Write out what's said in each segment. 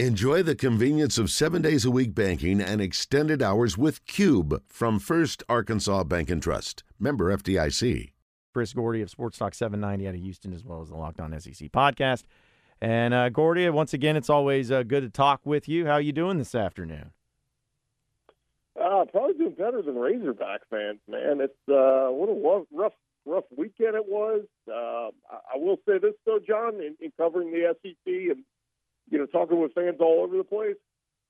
Enjoy the convenience of seven days a week banking and extended hours with Cube from First Arkansas Bank and Trust. Member FDIC. Chris Gordy of Sports Talk 790 out of Houston, as well as the Locked On SEC podcast. And uh, Gordy, once again, it's always uh, good to talk with you. How are you doing this afternoon? Uh, probably doing better than Razorback fans, man. It's uh, what a rough, rough, rough weekend it was. Uh, I will say this though, John, in, in covering the SEC and you know, talking with fans all over the place.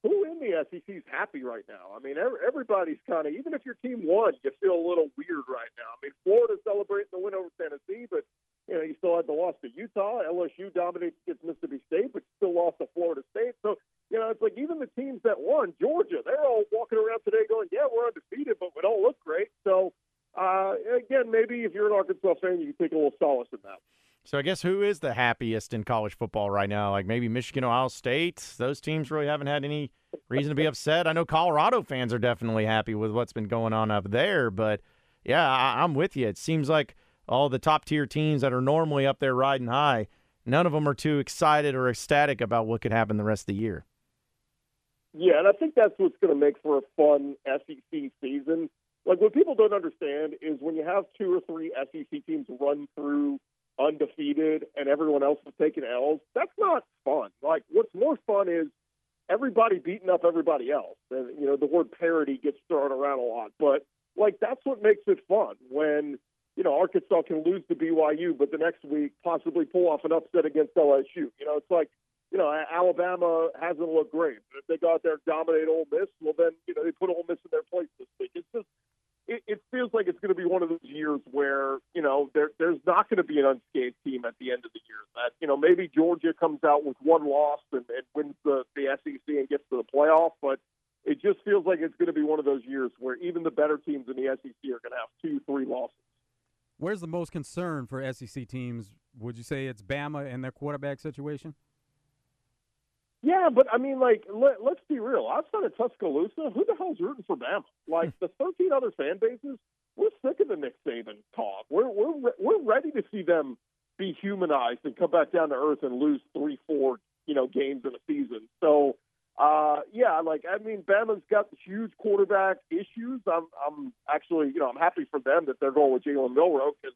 Who in the SEC is happy right now? I mean, everybody's kind of, even if your team won, you feel a little weird right now. I mean, Florida's celebrating the win over Tennessee, but, you know, you still had the loss to Utah. LSU dominated against Mississippi State, but still lost to Florida State. So, you know, it's like even the teams that won, Georgia, they're all walking around today going, yeah, we're undefeated, but we don't look great. So, uh, again, maybe if you're an Arkansas fan, you can take a little solace in that. So I guess who is the happiest in college football right now? Like maybe Michigan, Ohio State. Those teams really haven't had any reason to be upset. I know Colorado fans are definitely happy with what's been going on up there, but yeah, I, am with you. It seems like all the top tier teams that are normally up there riding high, none of them are too excited or ecstatic about what could happen the rest of the year. Yeah, and I think that's what's going to make for a fun SEC season. Like what people don't understand is when you have two or three SEC teams run through undefeated and everyone else is taking L's, that's not fun. Like, what's more fun is everybody beating up everybody else. And, you know, the word parody gets thrown around a lot. But, like, that's what makes it fun when, you know, Arkansas can lose to BYU, but the next week possibly pull off an upset against LSU. You know, it's like, you know, Alabama hasn't looked great. But if they go out there and dominate Ole Miss, well, then, you know, they put Ole Miss in their place this week. It's just, it, it feels like it's going to be one of those years where you know there, there's not going to be an unscathed team at the end of the year. That you know maybe Georgia comes out with one loss and, and wins the the SEC and gets to the playoff, but it just feels like it's going to be one of those years where even the better teams in the SEC are going to have two, three losses. Where's the most concern for SEC teams? Would you say it's Bama and their quarterback situation? Yeah, but I mean, like, let, us be real. Outside of Tuscaloosa, who the hell's rooting for Bama? Like the 13 other fan bases, we're sick of the Nick Saban talk. We're we're we're ready to see them be humanized and come back down to earth and lose three, four, you know, games in a season. So, uh, yeah, like I mean, Bama's got huge quarterback issues. I'm I'm actually, you know, I'm happy for them that they're going with Jalen Milroe because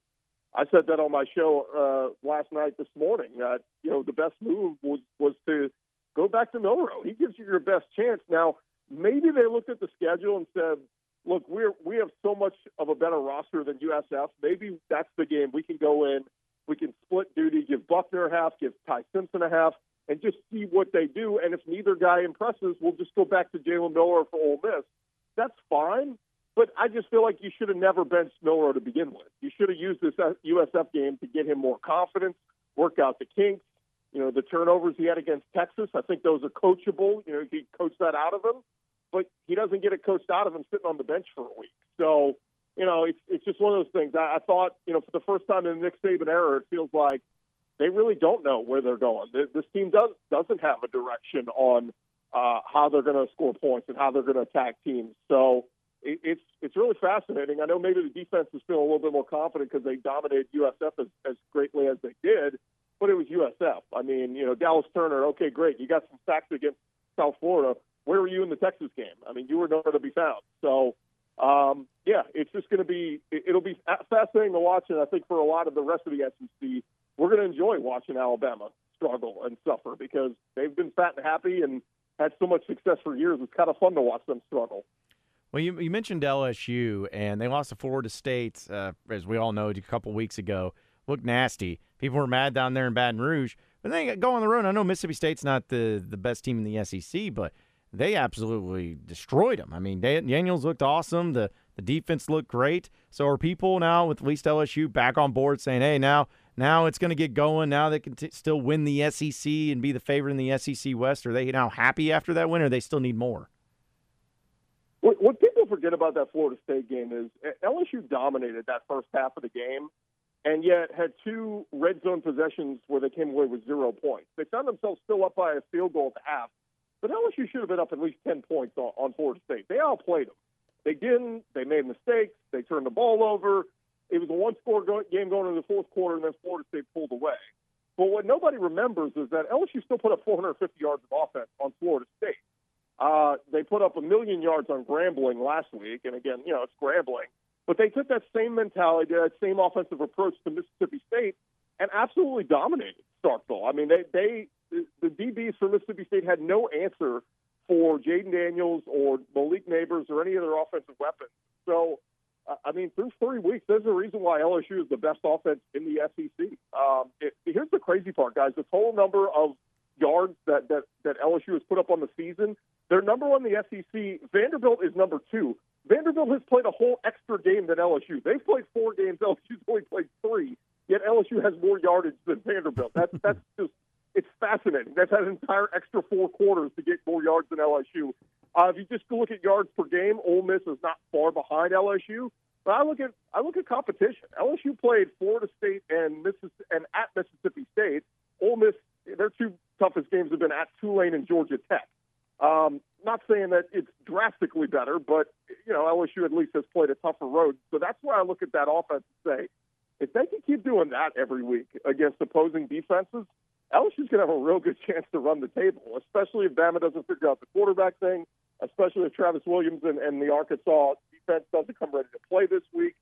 I said that on my show uh, last night, this morning. That you know, the best move was was to go back to Milroe. He gives you your best chance. Now, maybe they looked at the schedule and said, look, we're we have so much of a better roster than USF. Maybe that's the game we can go in. We can split duty, give Buchner a half, give Ty Simpson a half, and just see what they do. And if neither guy impresses, we'll just go back to Jalen Milroe for Ole Miss. That's fine. But I just feel like you should have never benched Milroe to begin with. You should have used this USF game to get him more confidence, work out the kinks, you know, the turnovers he had against Texas, I think those are coachable. You know, he coached that out of him, but he doesn't get it coached out of him sitting on the bench for a week. So, you know, it's it's just one of those things. I, I thought, you know, for the first time in the Nick Saban era, it feels like they really don't know where they're going. This team does doesn't have a direction on uh, how they're going to score points and how they're going to attack teams. So it, it's it's really fascinating. I know maybe the defense is feeling a little bit more confident because they dominated USF as, as greatly as they did but it was USF. I mean, you know, Dallas Turner, okay, great. You got some sacks against South Florida. Where were you in the Texas game? I mean, you were nowhere to be found. So, um, yeah, it's just going to be, it'll be fascinating to watch. And I think for a lot of the rest of the SEC, we're going to enjoy watching Alabama struggle and suffer because they've been fat and happy and had so much success for years. It's kind of fun to watch them struggle. Well, you, you mentioned LSU, and they lost to Florida State, uh, as we all know, a couple weeks ago. Looked nasty. People were mad down there in Baton Rouge. But they go on the road. I know Mississippi State's not the, the best team in the SEC, but they absolutely destroyed them. I mean, Daniels looked awesome. The the defense looked great. So are people now with at least LSU back on board saying, hey, now now it's going to get going. Now they can t- still win the SEC and be the favorite in the SEC West. Are they now happy after that win, or they still need more? What, what people forget about that Florida State game is eh, LSU dominated that first half of the game and yet had two red zone possessions where they came away with zero points. They found themselves still up by a field goal at the half, but LSU should have been up at least 10 points on, on Florida State. They outplayed them. They didn't. They made mistakes. They turned the ball over. It was a one score go- game going into the fourth quarter, and then Florida State pulled away. But what nobody remembers is that LSU still put up 450 yards of offense on Florida State. Uh, they put up a million yards on Grambling last week, and again, you know, it's Grambling. But they took that same mentality, that same offensive approach to Mississippi State, and absolutely dominated Starkville. I mean, they they the DBs for Mississippi State had no answer for Jayden Daniels or Malik Nabers or any other offensive weapons. So, I mean, through three weeks, there's a reason why LSU is the best offense in the SEC. Um, it, here's the crazy part, guys: the total number of yards that, that that LSU has put up on the season. They're number one in the SEC. Vanderbilt is number two. Vanderbilt has played a whole extra game than LSU. They've played four games. LSU's only played three. Yet LSU has more yardage than Vanderbilt. That's that's just it's fascinating. That's an entire extra four quarters to get more yards than LSU. Uh, if you just look at yards per game, Ole Miss is not far behind LSU. But I look at I look at competition. LSU played Florida State and Mississippi and at Mississippi State. Ole Miss, their two toughest games have been at Tulane and Georgia Tech. Um, not saying that it's drastically better, but you know LSU at least has played a tougher road. So that's why I look at that offense and say, if they can keep doing that every week against opposing defenses, LSU's to have a real good chance to run the table, especially if Bama doesn't figure out the quarterback thing, especially if Travis Williams and, and the Arkansas defense doesn't come ready to play this week.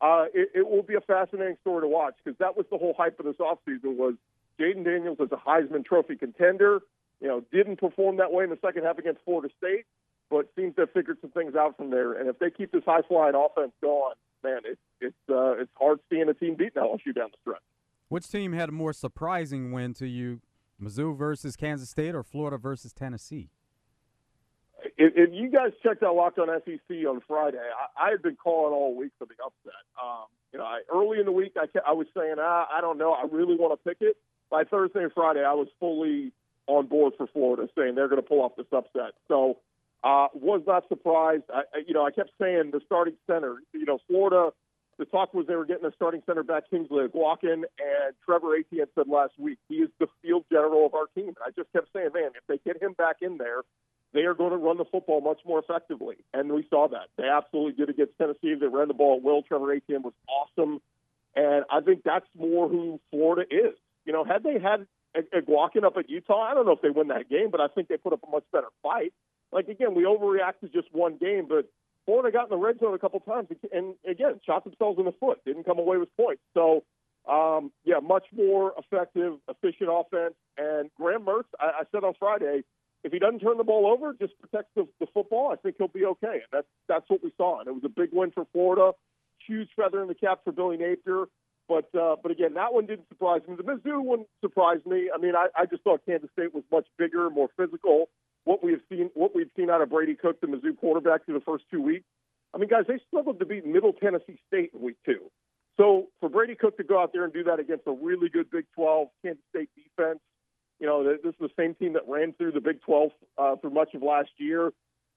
Uh, it, it will be a fascinating story to watch because that was the whole hype of this offseason was Jayden Daniels as a Heisman Trophy contender. You know, didn't perform that way in the second half against Florida State, but seems to have figured some things out from there. And if they keep this high flying offense going, man, it's it's uh, it's hard seeing a team beating LSU down the stretch. Which team had a more surprising win to you, Mizzou versus Kansas State or Florida versus Tennessee? If, if you guys checked out Locked On SEC on Friday, I, I had been calling all week for the upset. Um, you know, I, early in the week, I, I was saying, ah, I don't know, I really want to pick it. By Thursday and Friday, I was fully on board for Florida, saying they're going to pull off this upset. So, uh, was not surprised. I, you know, I kept saying the starting center. You know, Florida the talk was they were getting a starting center back, Kingsley Eguakun, and Trevor Etienne said last week he is the field general of our team. I just kept saying, man, if they get him back in there, they are going to run the football much more effectively. And we saw that. They absolutely did against Tennessee. They ran the ball at will. Trevor Etienne was awesome. And I think that's more who Florida is. You know, had they had Eguakun up at Utah, I don't know if they win that game, but I think they put up a much better fight. Like, again, we overreact to just one game, but Florida got in the red zone a couple times, and again, shot themselves in the foot. Didn't come away with points. So, um, yeah, much more effective, efficient offense. And Graham Mertz, I, I said on Friday, if he doesn't turn the ball over, just protects the, the football, I think he'll be okay. And that's that's what we saw. And it was a big win for Florida. Huge feather in the cap for Billy Napier. But uh, but again, that one didn't surprise me. The Mizzou one surprised me. I mean, I, I just thought Kansas State was much bigger, more physical what we've seen what we've seen out of Brady Cook, the Mizzou quarterback, through the first two weeks. I mean, guys, they struggled to beat Middle Tennessee State in week two. So for Brady Cook to go out there and do that against a really good Big 12 Kansas State defense, you know, this is the same team that ran through the Big 12 uh, for much of last year.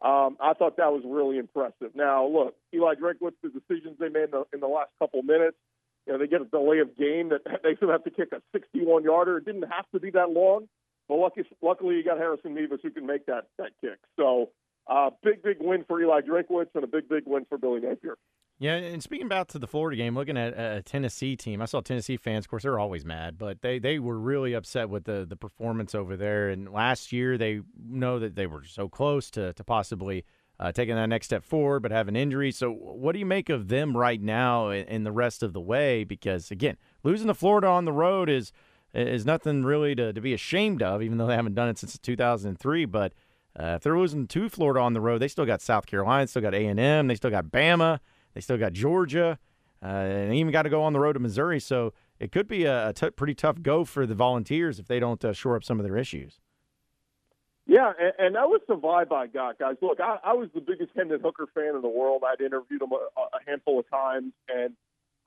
Um, I thought that was really impressive. Now, look, Eli Drinkwitz, the decisions they made in the, in the last couple minutes, you know, they get a delay of game that they still have to kick a 61 yarder. It didn't have to be that long. But lucky, luckily, you got Harrison Mevis who can make that that kick. So, uh, big big win for Eli Drinkwitz and a big big win for Billy Napier. Yeah, and speaking about to the Florida game, looking at a Tennessee team, I saw Tennessee fans. Of course, they're always mad, but they, they were really upset with the the performance over there. And last year, they know that they were so close to to possibly uh, taking that next step forward, but have an injury. So, what do you make of them right now and the rest of the way? Because again, losing to Florida on the road is is nothing really to, to be ashamed of, even though they haven't done it since 2003. But uh, if they're losing to Florida on the road, they still got South Carolina, still got A and M, they still got Bama, they still got Georgia, uh, and even got to go on the road to Missouri. So it could be a, pretty tough go for the Volunteers if they don't uh, shore up some of their issues. Yeah, and, and that was the vibe I got, guys. Look, I, I was the biggest Hendon Hooker fan in the world. I'd interviewed him a, a handful of times, and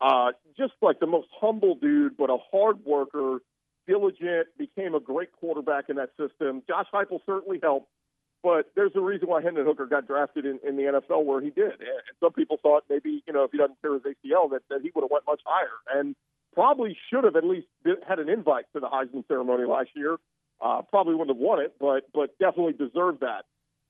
uh, just like the most humble dude, but a hard worker diligent, became a great quarterback in that system. Josh Heupel certainly helped, but there's a reason why Hendon Hooker got drafted in, in the NFL where he did. And some people thought maybe, you know, if he doesn't tear his ACL, that, that he would have went much higher. And probably should have at least had an invite to the Heisman ceremony last year. Uh, probably wouldn't have won it, but but definitely deserved that.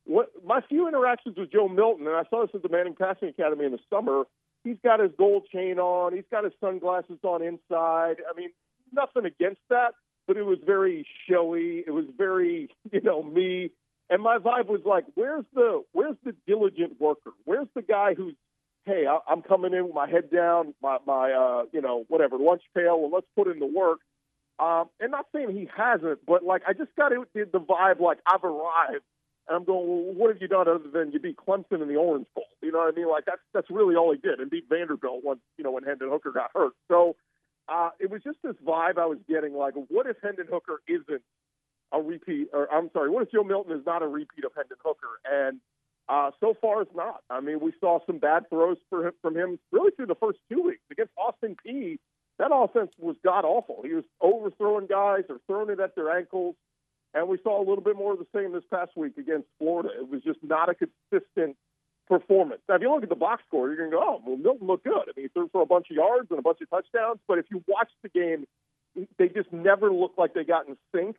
What my few interactions with Joe Milton, and I saw this at the Manning Passing Academy in the summer. He's got his gold chain on. He's got his sunglasses on inside. I mean, nothing against that. but it was very showy. It was very, you know, me. And my vibe was like, where's the where's the diligent worker? Where's the guy who's, hey, I, I'm coming in with my head down, my my uh, you know, whatever lunch pail, and let's put in the work. Um, and not saying he hasn't, but like I just got it, the vibe like I've arrived, and I'm going, well, what have you done other than you beat Clemson in the Orange Bowl? You know what I mean? Like that's that's really all he did, and beat Vanderbilt once you know when Hendon Hooker got hurt. So uh, it was just this vibe I was getting, like, what if Hendon Hooker isn't a repeat, or I'm sorry, what if Joe Milton is not a repeat of Hendon Hooker? And uh, so far, it's not. I mean, we saw some bad throws for him, from him really through the first two weeks against Austin Peay. That offense was god awful. He was overthrowing guys or throwing it at their ankles, and we saw a little bit more of the same this past week against Florida. It was just not a consistent performance. Now, if you look at the box score, you're going to go, oh, well, Milton looked good. I mean, he threw for a bunch of yards and a bunch of touchdowns. But if you watch the game, they just never looked like they got in sync.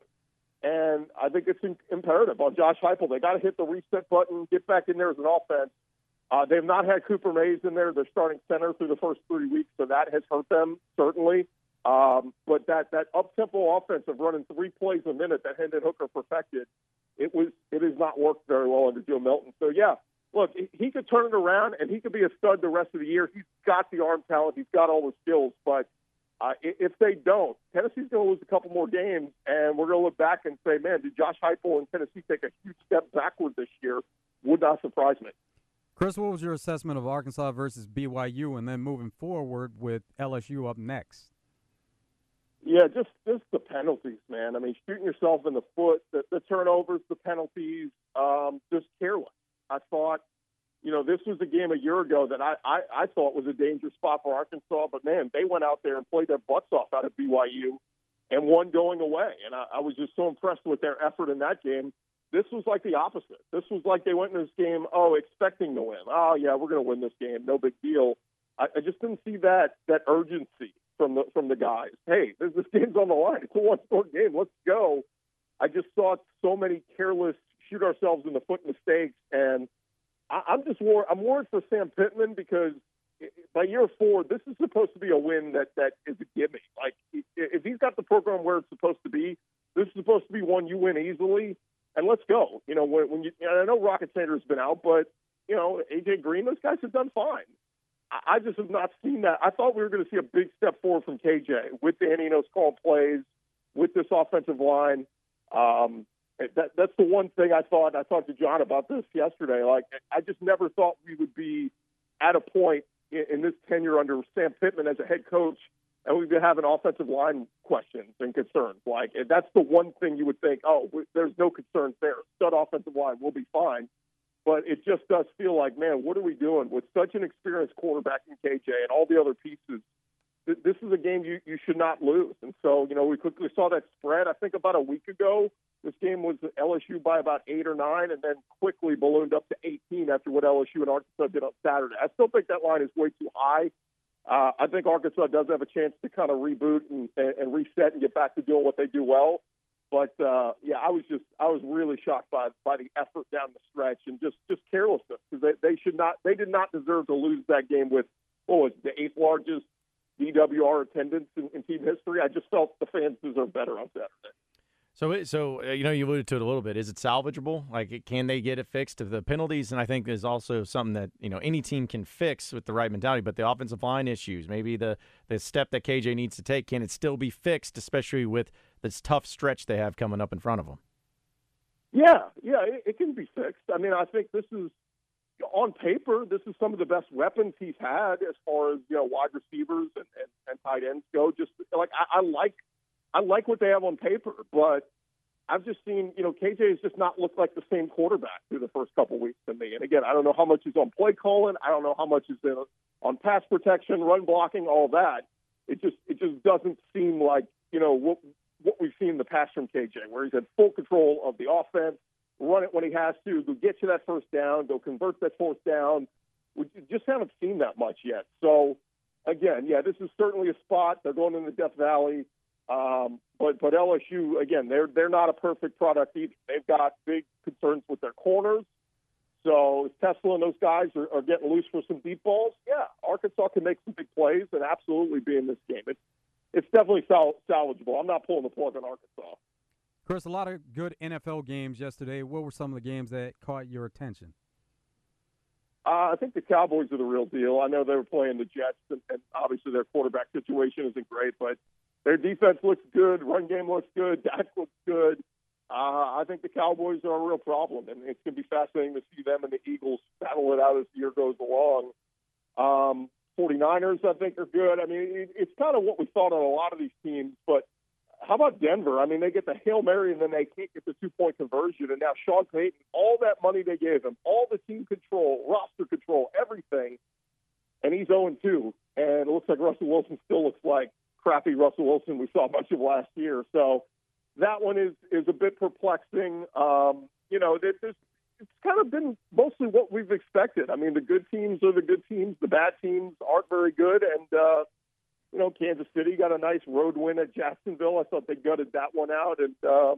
And I think it's imperative on Josh Heupel. They got to hit the reset button, get back in there as an offense. Uh, they've not had Cooper Mays in there. They're starting center through the first three weeks, so that has hurt them certainly. Um, but that that up tempo offense of running three plays a minute that Hendon Hooker perfected, it was it has not worked very well under Joe Milton. So yeah, look, he could turn it around and he could be a stud the rest of the year. He's got the arm talent, he's got all the skills, but uh, if they don't, Tennessee's going to lose a couple more games, and we're going to look back and say, man, did Josh Heupel and Tennessee take a huge step backward this year? Would not surprise me. Chris, what was your assessment of Arkansas versus BYU, and then moving forward with LSU up next? Yeah, just just the penalties, man. I mean, shooting yourself in the foot, the, the turnovers, the penalties, um, just careless. I thought, you know, this was a game a year ago that I, I, I thought was a dangerous spot for Arkansas, but man, they went out there and played their butts off out of BYU and won going away. And I, I was just so impressed with their effort in that game. This was like the opposite. This was like they went in this game, oh, expecting to win. Oh yeah, we're going to win this game, no big deal. I, I just didn't see that that urgency from the from the guys. Hey, this, this game's on the line. It's a one score game. Let's go. I just saw so many careless shoot ourselves in the foot mistakes. And I, I'm just worried. I'm worried for Sam Pittman because by year four, this is supposed to be a win that that is a gimme. Like if he's got the program where it's supposed to be, this is supposed to be one you win easily. And let's go. You know when, when you. I know Rocket Sanders has been out, but you know AJ Green, those guys have done fine. I I just have not seen that. I thought we were going to see a big step forward from KJ with Danny Enos call plays, with this offensive line. Um, that, that's the one thing I thought. I talked to John about this yesterday. Like, I just never thought we would be at a point in, in this tenure under Sam Pittman as a head coach, and we've been having offensive line questions and concerns. Like, that's the one thing you would think. Oh, there's no concerns there. Stud offensive line, we'll be fine. But it just does feel like, man, what are we doing with such an experienced quarterback in KJ and all the other pieces? This is a game you, you should not lose. And so, you know, we quickly saw that spread, I think, about a week ago this game was LSU by about eight or nine, and then quickly ballooned up to 18 after what LSU and Arkansas did on Saturday. I still think that line is way too high. Uh, I think Arkansas does have a chance to kind of reboot and, and, and reset and get back to doing what they do well. But uh, yeah, I was just I was really shocked by by the effort down the stretch and just just carelessness because they, they should not they did not deserve to lose that game with what was it, the eighth largest DWR attendance in, in team history. I just felt the fans deserve better on Saturday. So, so uh, you know, you alluded to it a little bit. Is it salvageable? Like, can they get it fixed? If the penalties, and I think is also something that you know any team can fix with the right mentality. But the offensive line issues, maybe the the step that KJ needs to take, can it still be fixed, especially with this tough stretch they have coming up in front of them? Yeah, yeah, it, it can be fixed. I mean, I think this is on paper, this is some of the best weapons he's had as far as you know wide receivers and, and, and tight ends go. Just like I, I like I like what they have on paper, but I've just seen, you know, KJ has just not looked like the same quarterback through the first couple weeks to me. And again, I don't know how much is on play calling. I don't know how much is on pass protection, run blocking, all that. It just it just doesn't seem like you know what what we've seen in the past from KJ, where he's had full control of the offense, run it when he has to, go get you that first down, go convert that fourth down. We just haven't seen that much yet. So again, yeah, this is certainly a spot. They're going in the Death Valley. Um, but but LSU again, they're they're not a perfect product either. They've got big concerns with their corners. So if TeSlaa and those guys are, are getting loose for some deep balls. Yeah, Arkansas can make some big plays and absolutely be in this game. It's it's definitely sal- salvageable. I'm not pulling the plug on Arkansas. Chris, a lot of good NFL games yesterday. What were some of the games that caught your attention? Uh, I think the Cowboys are the real deal. I know they were playing the Jets, and, and obviously their quarterback situation isn't great, but their defense looks good. Run game looks good. Dak looks good. Uh, I think the Cowboys are a real problem, and it's going to be fascinating to see them and the Eagles battle it out as the year goes along. Um, 49ers, I think, are good. I mean, it, it's kind of what we thought on a lot of these teams, but how about Denver? I mean, they get the Hail Mary and then they can't get the two point conversion. And now Sean Payton, all that money they gave him, all the team control, roster control, everything, and he's 0 2. And it looks like Russell Wilson still looks like crappy Russell Wilson we saw much of last year. So that one is is a bit perplexing. Um, you know, there's it's kind of been mostly what we've expected. I mean, the good teams are the good teams, the bad teams aren't very good, and uh, you know, Kansas City got a nice road win at Jacksonville. I thought they gutted that one out, and um,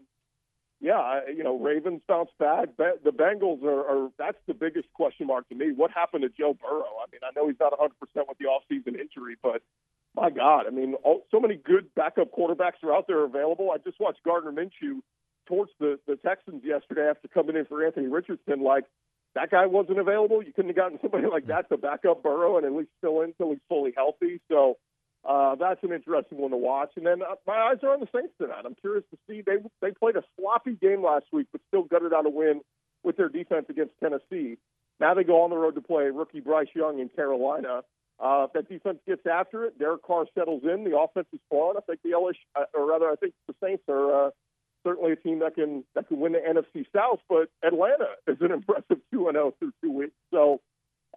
yeah, you know, Ravens bounced back. The Bengals are, are that's the biggest question mark to me. What happened to Joe Burrow? I mean, I know he's not 100 percent with the offseason injury, but my God, I mean, all, so many good backup quarterbacks are out there available. I just watched Gardner Minshew torch the the Texans yesterday after coming in for Anthony Richardson. Like that guy wasn't available. You couldn't have gotten somebody like that to back up Burrow and at least fill in until he's fully healthy. So uh, that's an interesting one to watch. And then uh, my eyes are on the Saints tonight. I'm curious to see they they played a sloppy game last week, but still gutted out a win with their defense against Tennessee. Now they go on the road to play rookie Bryce Young in Carolina. Uh, if that defense gets after it, Derek Carr settles in. The offense is fun. I think the LSU, uh, or rather, I think the Saints are uh, certainly a team that can that can win the NFC South. But Atlanta is an impressive two and zero oh through two weeks. So,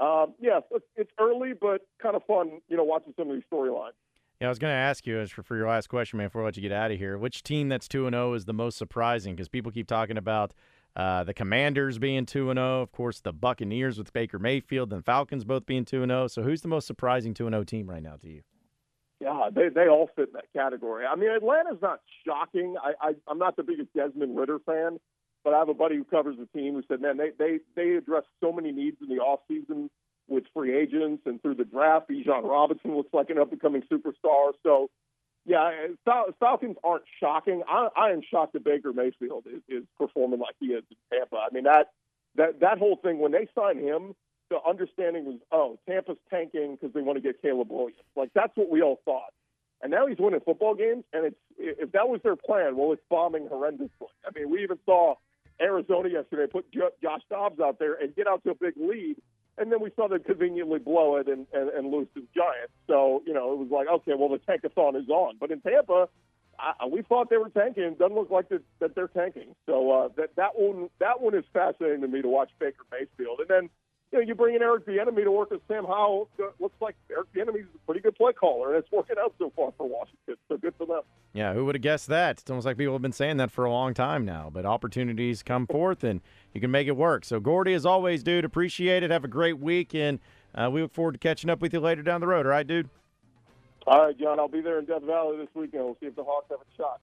um, yes, yeah, it's early, but kind of fun, you know, watching some of these storylines. Yeah, I was going to ask you as for, for your last question, man, before I let you get out of here, which team that's two and zero oh is the most surprising? Because people keep talking about uh, the Commanders being 2 0. Of course, the Buccaneers with Baker Mayfield and Falcons both being 2 0. So, who's the most surprising 2 0 team right now to you? Yeah, they, they all fit in that category. I mean, Atlanta's not shocking. I, I, I'm not the biggest Desmond Ridder fan, but I have a buddy who covers the team who said, man, they, they, they address so many needs in the offseason with free agents and through the draft. Bijan Robinson looks like an up and coming superstar. So, yeah, Falcons aren't shocking. I, I am shocked that Baker Mayfield is, is performing like he is in Tampa. I mean that that that whole thing when they signed him, the understanding was, oh, Tampa's tanking because they want to get Caleb Williams. Like that's what we all thought. And now he's winning football games, and it's if that was their plan, well, it's bombing horrendously. I mean, we even saw Arizona yesterday put Josh Dobbs out there and get out to a big lead, and then we saw them conveniently blow it and, and, and lose to the Giants. So, you know, it was like, okay, well, the tankathon is on. But in Tampa, I, we thought they were tanking. It doesn't look like that, that they're tanking. So uh, that that one that one is fascinating to me to watch Baker Mayfield. And then you know, you bring in Eric Bieniemy to work with Sam Howell. Looks like Eric Bieniemy is a pretty good play caller, and it's working out so far for Washington. So good for them. Yeah, who would have guessed that? It's almost like people have been saying that for a long time now. But opportunities come forth, and you can make it work. So, Gordy, as always, dude, appreciate it. Have a great week, and uh, we look forward to catching up with you later down the road. All right, dude. All right, John. I'll be there in Death Valley this weekend. We'll see if the Hogs have a shot.